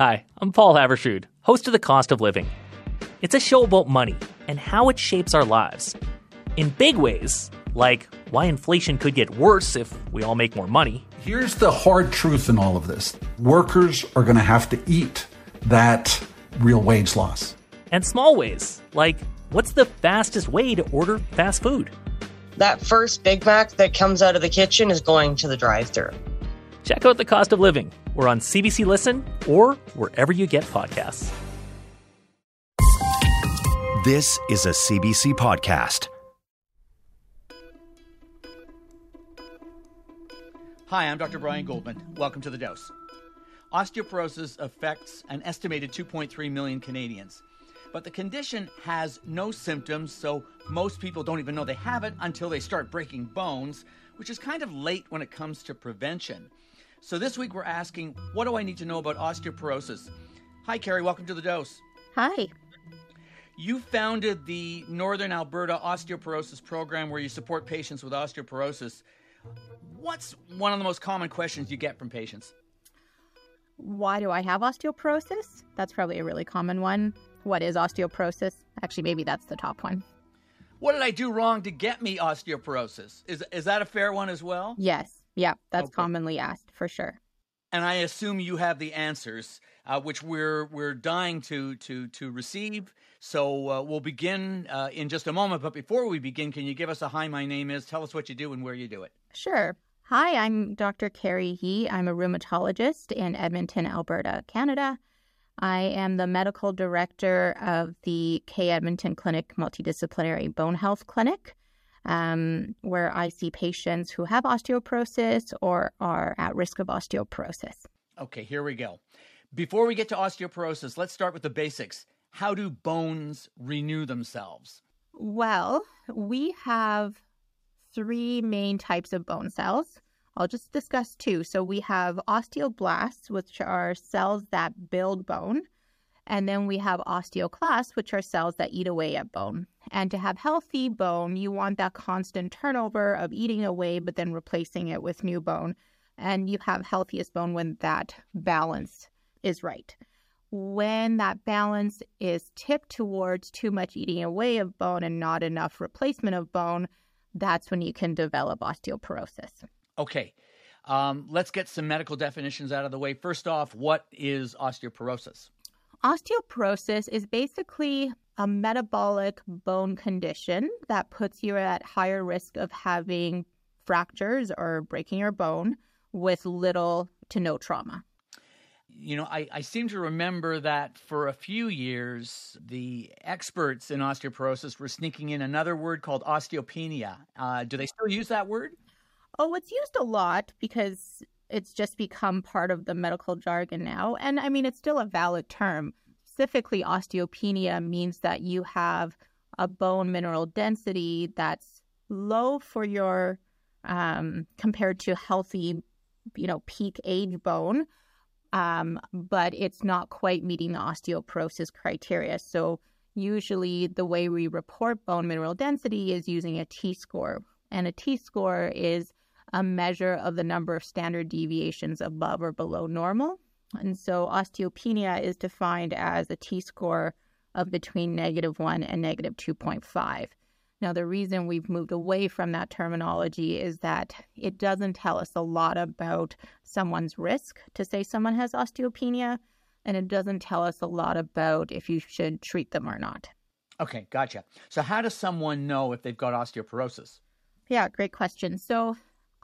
Hi, I'm Paul Haavardsrud, host of The Cost of Living. It's a show about money and how it shapes our lives. In big ways, like why inflation could get worse if we all make more money. Here's the hard truth in all of this workers are going to have to eat that real wage loss. And small ways, like what's the fastest way to order fast food? That first Big Mac that comes out of the kitchen is going to the drive through. Check out The Cost of Living. We're on CBC Listen or wherever you get podcasts. This is a CBC podcast. Hi, I'm Dr. Brian Goldman. Welcome to The Dose. Osteoporosis affects an estimated 2.3 million Canadians. But the condition has no symptoms, so most people don't even know they have it until they start breaking bones, which is kind of late when it comes to prevention. So this week we're asking, what do I need to know about osteoporosis? Hi, Carrie. Welcome to The Dose. Hi. You founded the Northern Alberta Osteoporosis Program where you support patients with osteoporosis. What's one of the most common questions you get from patients? Why do I have osteoporosis? That's probably a really common one. What is osteoporosis? Actually, maybe that's the top one. What did I do wrong to get me osteoporosis? Is is that a fair one as well? Yes. Yeah, that's Okay. commonly asked for sure. And I assume you have the answers, uh, which we're we're dying to to to receive. So uh, we'll begin uh, in just a moment. But before we begin, can you give us a hi? My name is. Tell us what you do and where you do it. Sure. Hi, I'm Dr. Carrie Ye. I'm a rheumatologist in Edmonton, Alberta, Canada. I am the medical director of the Kaye Edmonton Clinic Multidisciplinary Bone Health Clinic, um, where I see patients who have osteoporosis or are at risk of osteoporosis. Okay, here we go. Before we get to osteoporosis, let's start with the basics. How do bones renew themselves? Well, we have three main types of bone cells. I'll just discuss two. So we have osteoblasts, which are cells that build bone. And then we have osteoclasts, which are cells that eat away at bone. And to have healthy bone, you want that constant turnover of eating away, but then replacing it with new bone. And you have healthiest bone when that balance is right. When that balance is tipped towards too much eating away of bone and not enough replacement of bone, that's when you can develop osteoporosis. Okay, um, let's get some medical definitions out of the way. First off, what is osteoporosis? Osteoporosis is basically a metabolic bone condition that puts you at higher risk of having fractures or breaking your bone with little to no trauma. You know, I, I seem to remember that for a few years, the experts in osteoporosis were sneaking in another word called osteopenia. Uh, do they still use that word? Oh, it's used a lot because it's just become part of the medical jargon now. And I mean, it's still a valid term. Specifically, osteopenia means that you have a bone mineral density that's low for your um, compared to healthy, you know, peak age bone, um, but it's not quite meeting the osteoporosis criteria. So usually, the way we report bone mineral density is using a T score, and a T score is a measure of the number of standard deviations above or below normal. And so osteopenia is defined as a T score of between negative 1 and negative 2.5. Now, the reason we've moved away from that terminology is that it doesn't tell us a lot about someone's risk to say someone has osteopenia, and it doesn't tell us a lot about if you should treat them or not. Okay, gotcha. So, how does someone know if they've got osteoporosis? Yeah, great question. So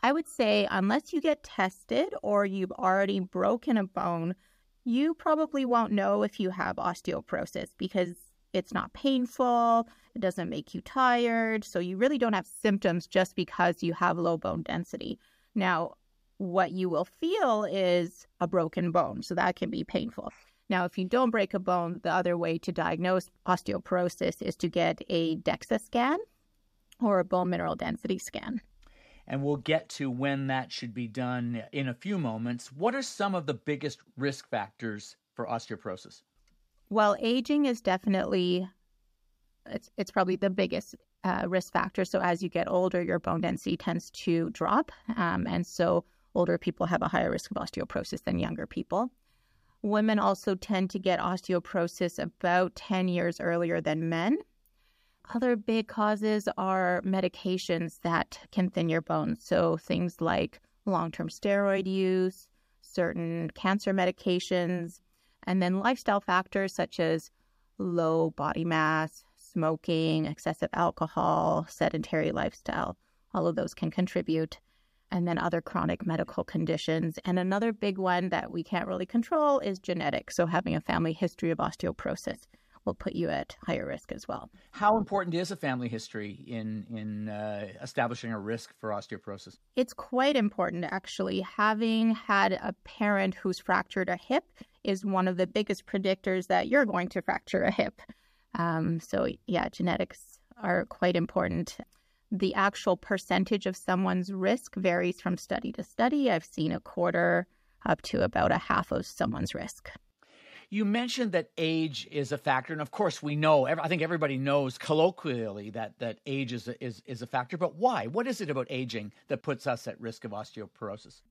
I would say, unless you get tested or you've already broken a bone, you probably won't know if you have osteoporosis because it's not painful, it doesn't make you tired. So you really don't have symptoms just because you have low bone density. Now, what you will feel is a broken bone. So that can be painful. Now, if you don't break a bone, the other way to diagnose osteoporosis is to get a DEXA scan or a bone mineral density scan. And we'll get to when that should be done in a few moments. What are some of the biggest risk factors for osteoporosis? Well, aging is definitely it's it's probably the biggest uh, risk factor. So as you get older, your bone density tends to drop, um, and so older people have a higher risk of osteoporosis than younger people. Women also tend to get osteoporosis about 10 years earlier than men. Other big causes are medications that can thin your bones. So things like long term steroid use, certain cancer medications, and then lifestyle factors such as low body mass, smoking, excessive alcohol, sedentary lifestyle. All of those can contribute. And then other chronic medical conditions. And another big one that we can't really control is genetic. So having a family history of osteoporosis will put you at higher risk as well. How important is a family history in in uh, establishing a risk for osteoporosis? It's quite important, actually. Having had a parent who's fractured a hip is one of the biggest predictors that you're going to fracture a hip. Um, so, yeah, genetics are quite important. The actual percentage of someone's risk varies from study to study. I've seen a quarter up to about a half of someone's risk. You mentioned that age is a factor, and of course, we know. I think everybody knows colloquially that that age is a, is is a factor. But why? What is it about aging that puts us at risk of osteoporosis?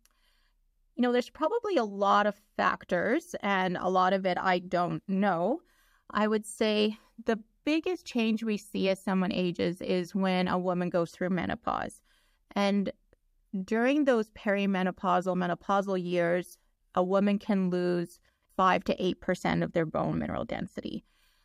You know, there's probably a lot of factors, and a lot of it I don't know. I would say the biggest change we see as someone ages is when a woman goes through menopause. And during those perimenopausal, menopausal years, a woman can lose 5 to 8% of their bone mineral density.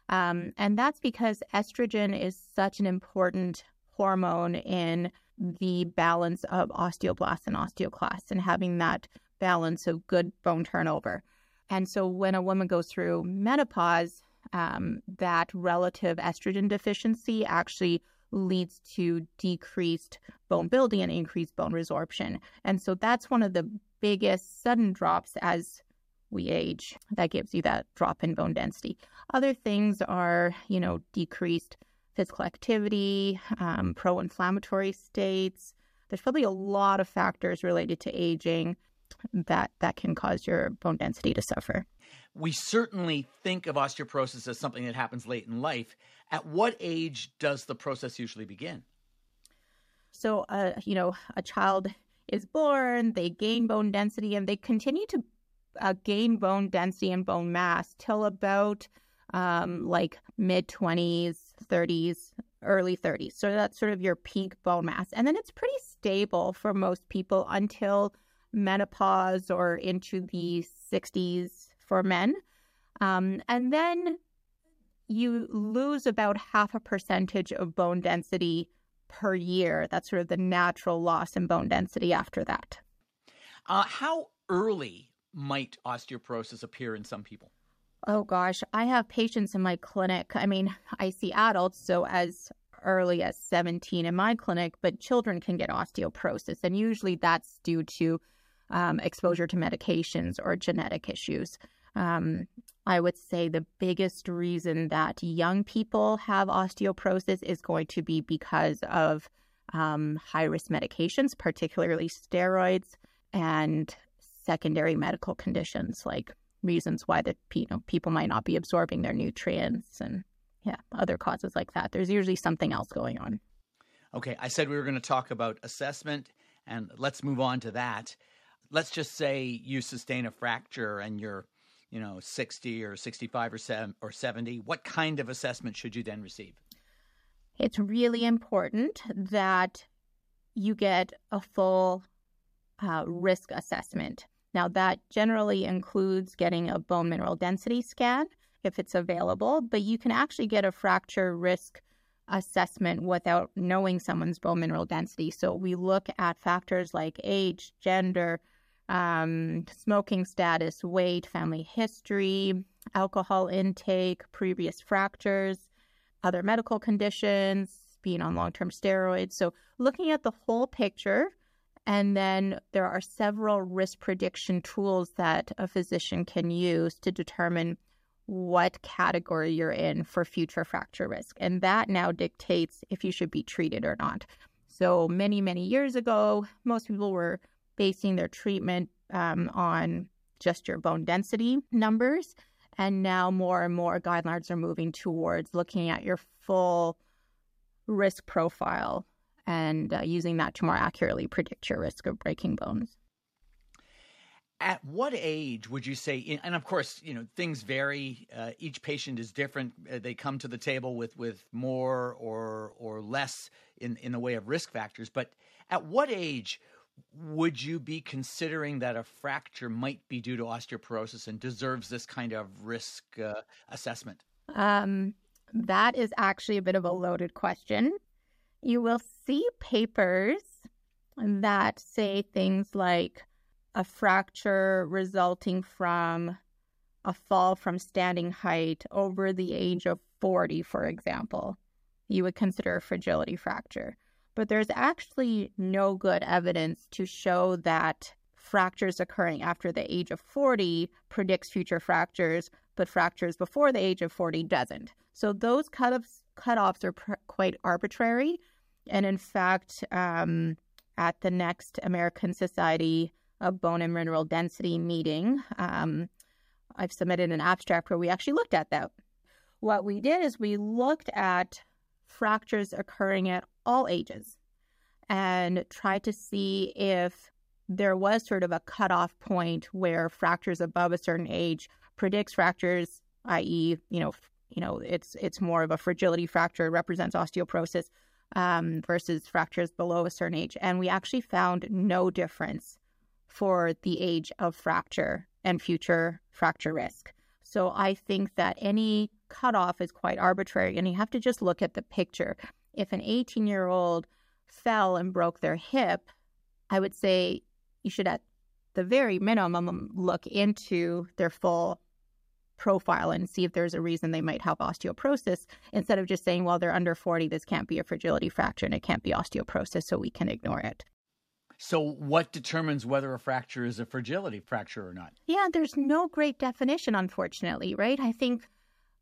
Um, and that's because estrogen is such an important hormone in the balance of osteoblasts and osteoclasts and having that balance of good bone turnover. And so when a woman goes through menopause, um, that relative estrogen deficiency actually leads to decreased bone building and increased bone resorption. And so that's one of the biggest sudden drops as we age. That gives you that drop in bone density. Other things are, you know, decreased physical activity, um, pro inflammatory states. There's probably a lot of factors related to aging that that can cause your bone density to suffer. We certainly think of osteoporosis as something that happens late in life. At what age does the process usually begin? So, uh, you know, a child is born, they gain bone density, and they continue to uh, gain bone density and bone mass till about um, like mid 20s, 30s, early 30s. So that's sort of your peak bone mass. And then it's pretty stable for most people until menopause or into the 60s for men. Um, and then you lose about half a percentage of bone density per year. That's sort of the natural loss in bone density after that. Uh, how early might osteoporosis appear in some people? Oh gosh, I have patients in my clinic. I mean, I see adults, so as early as 17 in my clinic, but children can get osteoporosis. And usually that's due to um, exposure to medications or genetic issues. Um, I would say the biggest reason that young people have osteoporosis is going to be because of um, high risk medications, particularly steroids and secondary medical conditions like reasons why the you know people might not be absorbing their nutrients and yeah other causes like that. There's usually something else going on. Okay i said we were going to talk about assessment and let's move on to that. Let's just say you sustain a fracture and you're you know 60 or 65 or 7 or 70 what kind of assessment should you then receive? It's really important that you get a full uh, risk assessment now, that generally includes getting a bone mineral density scan if it's available, but you can actually get a fracture risk assessment without knowing someone's bone mineral density. So we look at factors like age, gender, um, smoking status, weight, family history, alcohol intake, previous fractures, other medical conditions, being on long term steroids. So looking at the whole picture and then there are several risk prediction tools that a physician can use to determine what category you're in for future fracture risk. And that now dictates if you should be treated or not. So, many, many years ago, most people were basing their treatment um, on just your bone density numbers. And now more and more guidelines are moving towards looking at your full risk profile and uh, using that to more accurately predict your risk of breaking bones. At what age would you say? And of course, you know things vary. Uh, each patient is different. Uh, they come to the table with with more or or less in in the way of risk factors. But at what age would you be considering that a fracture might be due to osteoporosis and deserves this kind of risk uh, assessment? Um, that is actually a bit of a loaded question. You will see papers that say things like a fracture resulting from a fall from standing height over the age of 40, for example, you would consider a fragility fracture. But there's actually no good evidence to show that fractures occurring after the age of 40 predicts future fractures, but fractures before the age of 40 doesn't. So those cutoffs, cutoffs are pr- quite arbitrary. And in fact, um, at the next American Society of Bone and Mineral Density meeting, um, I've submitted an abstract where we actually looked at that. What we did is we looked at fractures occurring at all ages and tried to see if there was sort of a cutoff point where fractures above a certain age predicts fractures, i.e., you know, you know, it's it's more of a fragility fracture, represents osteoporosis um, versus fractures below a certain age. And we actually found no difference for the age of fracture and future fracture risk. So I think that any cutoff is quite arbitrary, and you have to just look at the picture. If an 18 year old fell and broke their hip, I would say you should, at the very minimum, look into their full profile and see if there's a reason they might have osteoporosis instead of just saying, well, they're under 40, this can't be a fragility fracture and it can't be osteoporosis, so we can ignore it. So, what determines whether a fracture is a fragility fracture or not? Yeah, there's no great definition, unfortunately, right? I think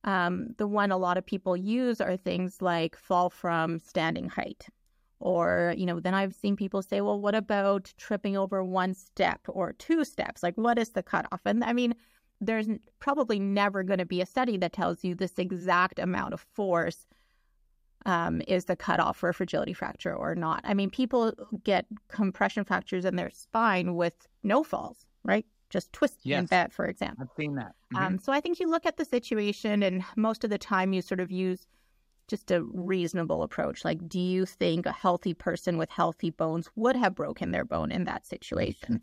um, the one a lot of people use are things like fall from standing height. Or, you know, then I've seen people say, well, what about tripping over one step or two steps? Like, what is the cutoff? And I mean, there's probably never going to be a study that tells you this exact amount of force um, is the cutoff for a fragility fracture or not. I mean, people get compression fractures in their spine with no falls, right? Just twisting yes. in bed, for example. I've seen that. Mm-hmm. Um, so I think you look at the situation, and most of the time you sort of use just a reasonable approach. Like, do you think a healthy person with healthy bones would have broken their bone in that situation?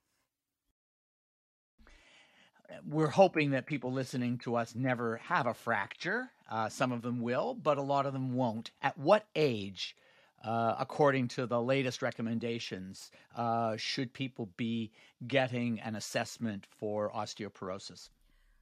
we're hoping that people listening to us never have a fracture. Uh, some of them will, but a lot of them won't. At what age, uh, according to the latest recommendations, uh, should people be getting an assessment for osteoporosis?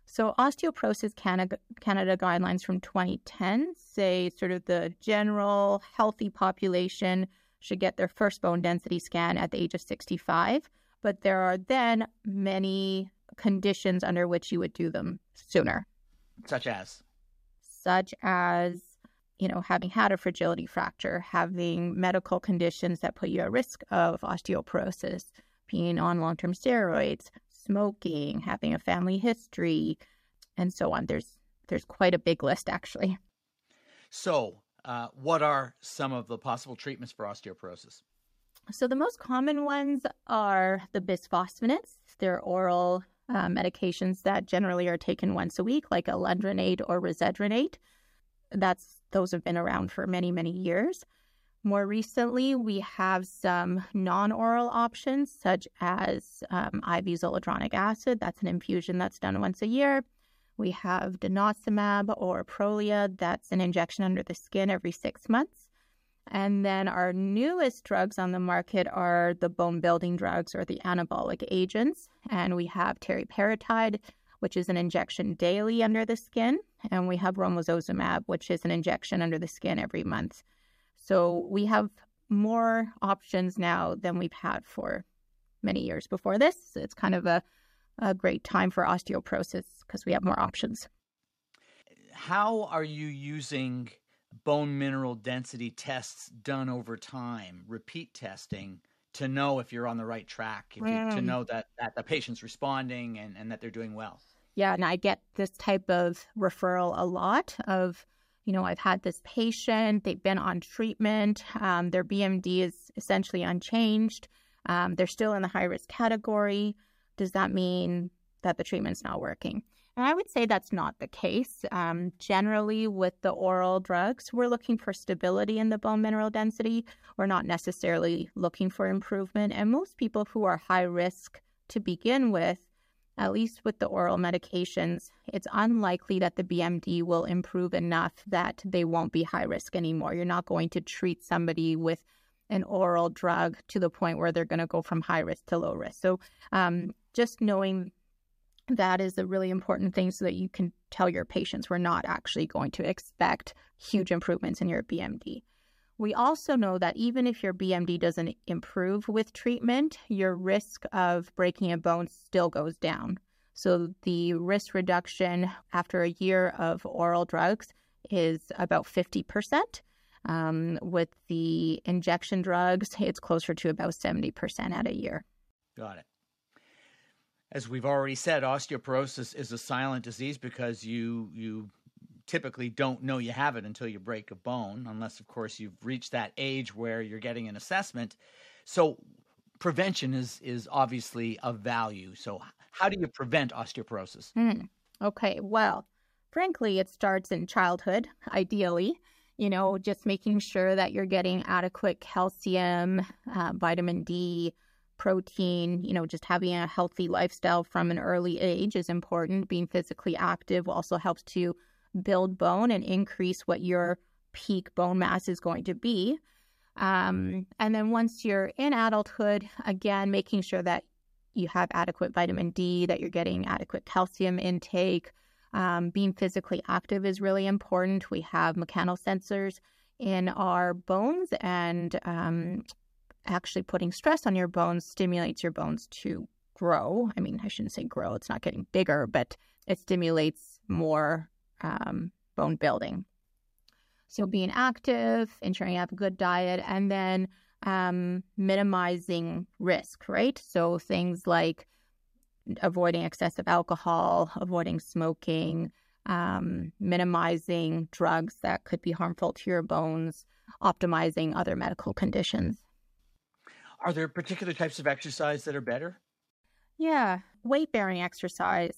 So, Osteoporosis Canada, Canada guidelines from 2010 say sort of the general healthy population should get their first bone density scan at the age of 65. But there are then many conditions under which you would do them sooner. Such as? Such as, you know, having had a fragility fracture, having medical conditions that put you at risk of osteoporosis, being on long term steroids, smoking, having a family history, and so on. There's there's quite a big list actually. So, uh, what are some of the possible treatments for osteoporosis? So, the most common ones are the bisphosphonates. They're oral uh, medications that generally are taken once a week, like alendronate or risedronate. That's those have been around for many, many years. More recently, we have some non-oral options, such as um, IV zoledronic acid. That's an infusion that's done once a year. We have denosumab or Prolia. That's an injection under the skin every six months. And then our newest drugs on the market are the bone building drugs or the anabolic agents. And we have teriparatide, which is an injection daily under the skin. And we have romosozumab, which is an injection under the skin every month. So we have more options now than we've had for many years before this. It's kind of a, a great time for osteoporosis because we have more options how are you using bone mineral density tests done over time, repeat testing, to know if you're on the right track, if you, to know that, that the patient's responding and, and that they're doing well? Yeah, and I get this type of referral a lot of, you know, I've had this patient, they've been on treatment, um, their BMD is essentially unchanged, um, they're still in the high risk category. Does that mean that the treatment's not working? And I would say that's not the case. Um, generally, with the oral drugs, we're looking for stability in the bone mineral density. We're not necessarily looking for improvement. And most people who are high risk to begin with, at least with the oral medications, it's unlikely that the BMD will improve enough that they won't be high risk anymore. You're not going to treat somebody with an oral drug to the point where they're going to go from high risk to low risk. So, um, just knowing that is a really important thing so that you can tell your patients we're not actually going to expect huge improvements in your BMD. We also know that even if your BMD doesn't improve with treatment, your risk of breaking a bone still goes down. So the risk reduction after a year of oral drugs is about 50%. Um, with the injection drugs, it's closer to about 70% at a year. Got it. As we've already said, osteoporosis is a silent disease because you you typically don't know you have it until you break a bone, unless of course you've reached that age where you're getting an assessment. So prevention is is obviously of value. So how do you prevent osteoporosis? Hmm. Okay, well, frankly, it starts in childhood, ideally. You know, just making sure that you're getting adequate calcium, uh, vitamin D, protein, you know, just having a healthy lifestyle from an early age is important. Being physically active also helps to build bone and increase what your peak bone mass is going to be. Um, and then once you're in adulthood, again, making sure that you have adequate vitamin D, that you're getting adequate calcium intake. Um, being physically active is really important. We have mechanosensors in our bones, and um, actually putting stress on your bones stimulates your bones to grow. I mean, I shouldn't say grow, it's not getting bigger, but it stimulates more um, bone building. So, being active, ensuring you have a good diet, and then um, minimizing risk, right? So, things like avoiding excessive alcohol, avoiding smoking, um, minimizing drugs that could be harmful to your bones, optimizing other medical conditions. Are there particular types of exercise that are better? Yeah, weight bearing exercise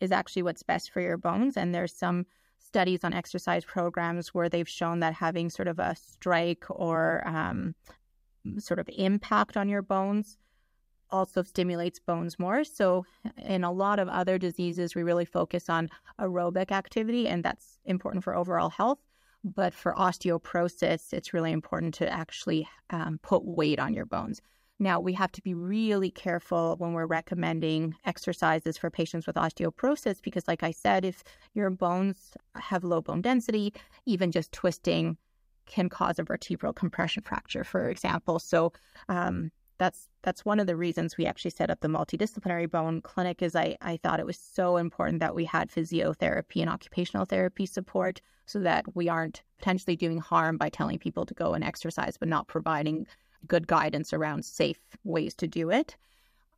is actually what's best for your bones. And there's some studies on exercise programs where they've shown that having sort of a strike or um, sort of impact on your bones also stimulates bones more. So, in a lot of other diseases, we really focus on aerobic activity, and that's important for overall health. But for osteoporosis, it's really important to actually um, put weight on your bones. Now, we have to be really careful when we're recommending exercises for patients with osteoporosis because, like I said, if your bones have low bone density, even just twisting can cause a vertebral compression fracture, for example. So, um, that's that's one of the reasons we actually set up the multidisciplinary bone clinic is I, I thought it was so important that we had physiotherapy and occupational therapy support so that we aren't potentially doing harm by telling people to go and exercise but not providing good guidance around safe ways to do it.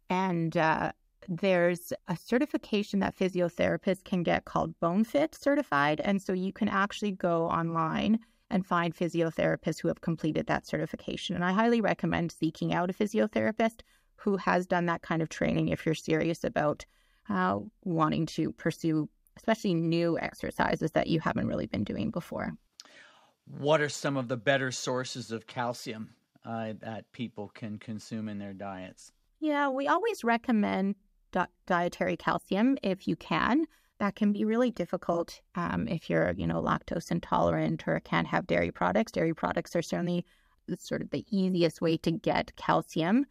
And uh, there's a certification that physiotherapists can get called bone fit certified. And so you can actually go online and find physiotherapists who have completed that certification. And I highly recommend seeking out a physiotherapist who has done that kind of training if you're serious about uh, wanting to pursue, especially new exercises that you haven't really been doing before. What are some of the better sources of calcium uh, that people can consume in their diets? Yeah, we always recommend di- dietary calcium if you can that can be really difficult um, if you're, you know, lactose intolerant or can't have dairy products. Dairy products are certainly sort of the easiest way to get calcium.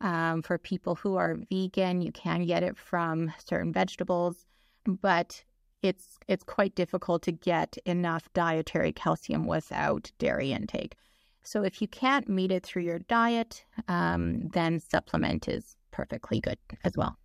Um, for people who are vegan, you can get it from certain vegetables, but it's it's quite difficult to get enough dietary calcium without dairy intake. So if you can't meet it through your diet, um, then supplement is perfectly good as well.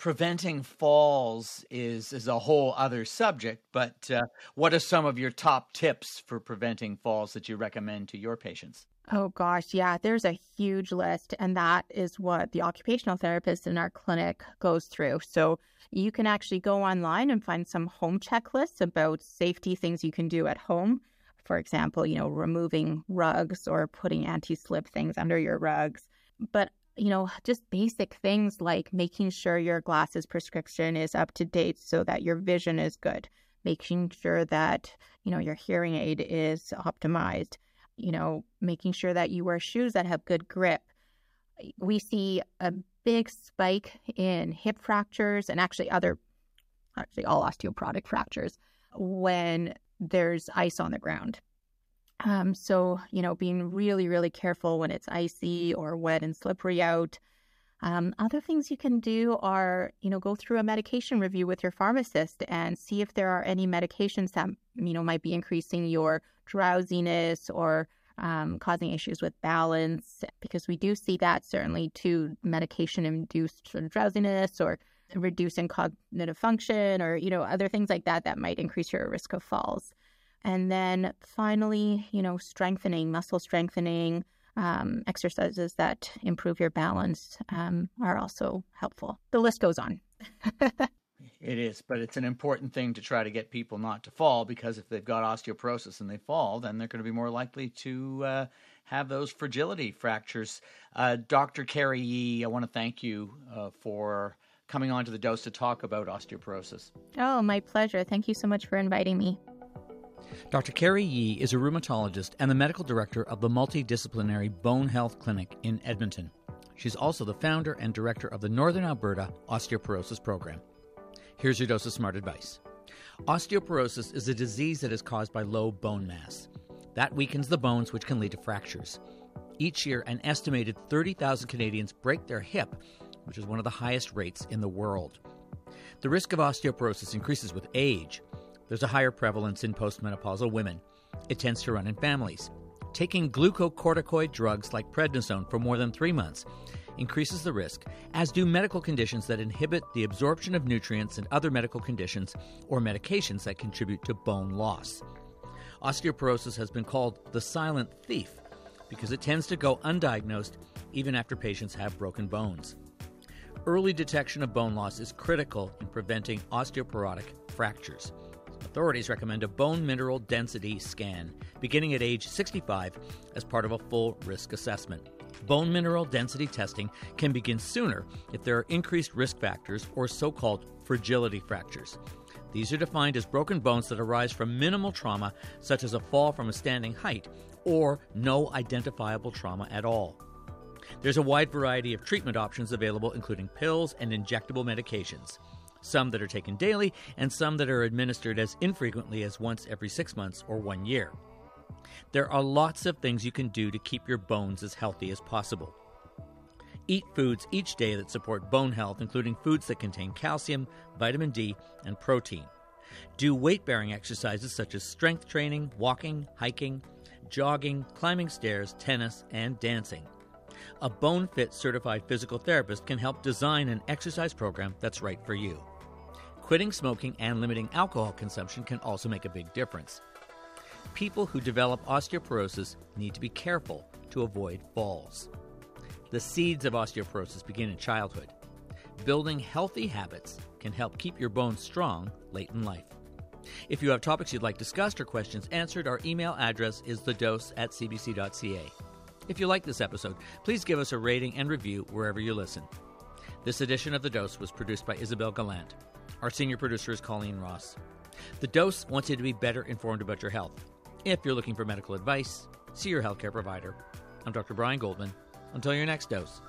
Preventing falls is is a whole other subject. But uh, what are some of your top tips for preventing falls that you recommend to your patients? Oh gosh, yeah, there's a huge list, and that is what the occupational therapist in our clinic goes through. So you can actually go online and find some home checklists about safety things you can do at home. For example, you know, removing rugs or putting anti slip things under your rugs. But you know, just basic things like making sure your glasses prescription is up to date so that your vision is good, making sure that, you know, your hearing aid is optimized, you know, making sure that you wear shoes that have good grip. We see a big spike in hip fractures and actually other, actually all osteoporotic fractures when there's ice on the ground. Um, so, you know, being really, really careful when it's icy or wet and slippery out. Um, other things you can do are, you know, go through a medication review with your pharmacist and see if there are any medications that, you know, might be increasing your drowsiness or um, causing issues with balance, because we do see that certainly to medication induced drowsiness or reducing cognitive function or, you know, other things like that that might increase your risk of falls. And then finally, you know, strengthening, muscle strengthening, um, exercises that improve your balance um, are also helpful. The list goes on. it is, but it's an important thing to try to get people not to fall because if they've got osteoporosis and they fall, then they're going to be more likely to uh, have those fragility fractures. Uh, Dr. Carrie Ye, I want to thank you uh, for coming on to the dose to talk about osteoporosis. Oh, my pleasure. Thank you so much for inviting me. Dr. Carrie Ye is a rheumatologist and the medical director of the multidisciplinary Bone Health Clinic in Edmonton. She's also the founder and director of the Northern Alberta Osteoporosis Program. Here's your dose of smart advice. Osteoporosis is a disease that is caused by low bone mass. That weakens the bones, which can lead to fractures. Each year, an estimated 30,000 Canadians break their hip, which is one of the highest rates in the world. The risk of osteoporosis increases with age. There's a higher prevalence in postmenopausal women. It tends to run in families. Taking glucocorticoid drugs like prednisone for more than three months increases the risk, as do medical conditions that inhibit the absorption of nutrients and other medical conditions or medications that contribute to bone loss. Osteoporosis has been called the silent thief because it tends to go undiagnosed even after patients have broken bones. Early detection of bone loss is critical in preventing osteoporotic fractures. Authorities recommend a bone mineral density scan beginning at age 65 as part of a full risk assessment. Bone mineral density testing can begin sooner if there are increased risk factors or so called fragility fractures. These are defined as broken bones that arise from minimal trauma, such as a fall from a standing height, or no identifiable trauma at all. There's a wide variety of treatment options available, including pills and injectable medications some that are taken daily, and some that are administered as infrequently as once every six months or one year. There are lots of things you can do to keep your bones as healthy as possible. Eat foods each day that support bone health, including foods that contain calcium, vitamin D, and protein. Do weight bearing exercises such as strength training, walking, hiking, jogging, climbing stairs, tennis, and dancing. A Bone Fit certified physical therapist can help design an exercise program that's right for you. Quitting smoking and limiting alcohol consumption can also make a big difference. People who develop osteoporosis need to be careful to avoid falls. The seeds of osteoporosis begin in childhood. Building healthy habits can help keep your bones strong late in life. If you have topics you'd like discussed or questions answered, our email address is thedose at cbc.ca. If you like this episode, please give us a rating and review wherever you listen. This edition of The Dose was produced by Isabel Gallant. Our senior producer is Colleen Ross. The Dose wants you to be better informed about your health. If you're looking for medical advice, see your healthcare provider. I'm Dr. Brian Goldman. Until your next dose.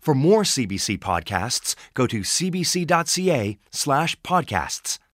For more CBC podcasts, go to cbc.ca slash podcasts.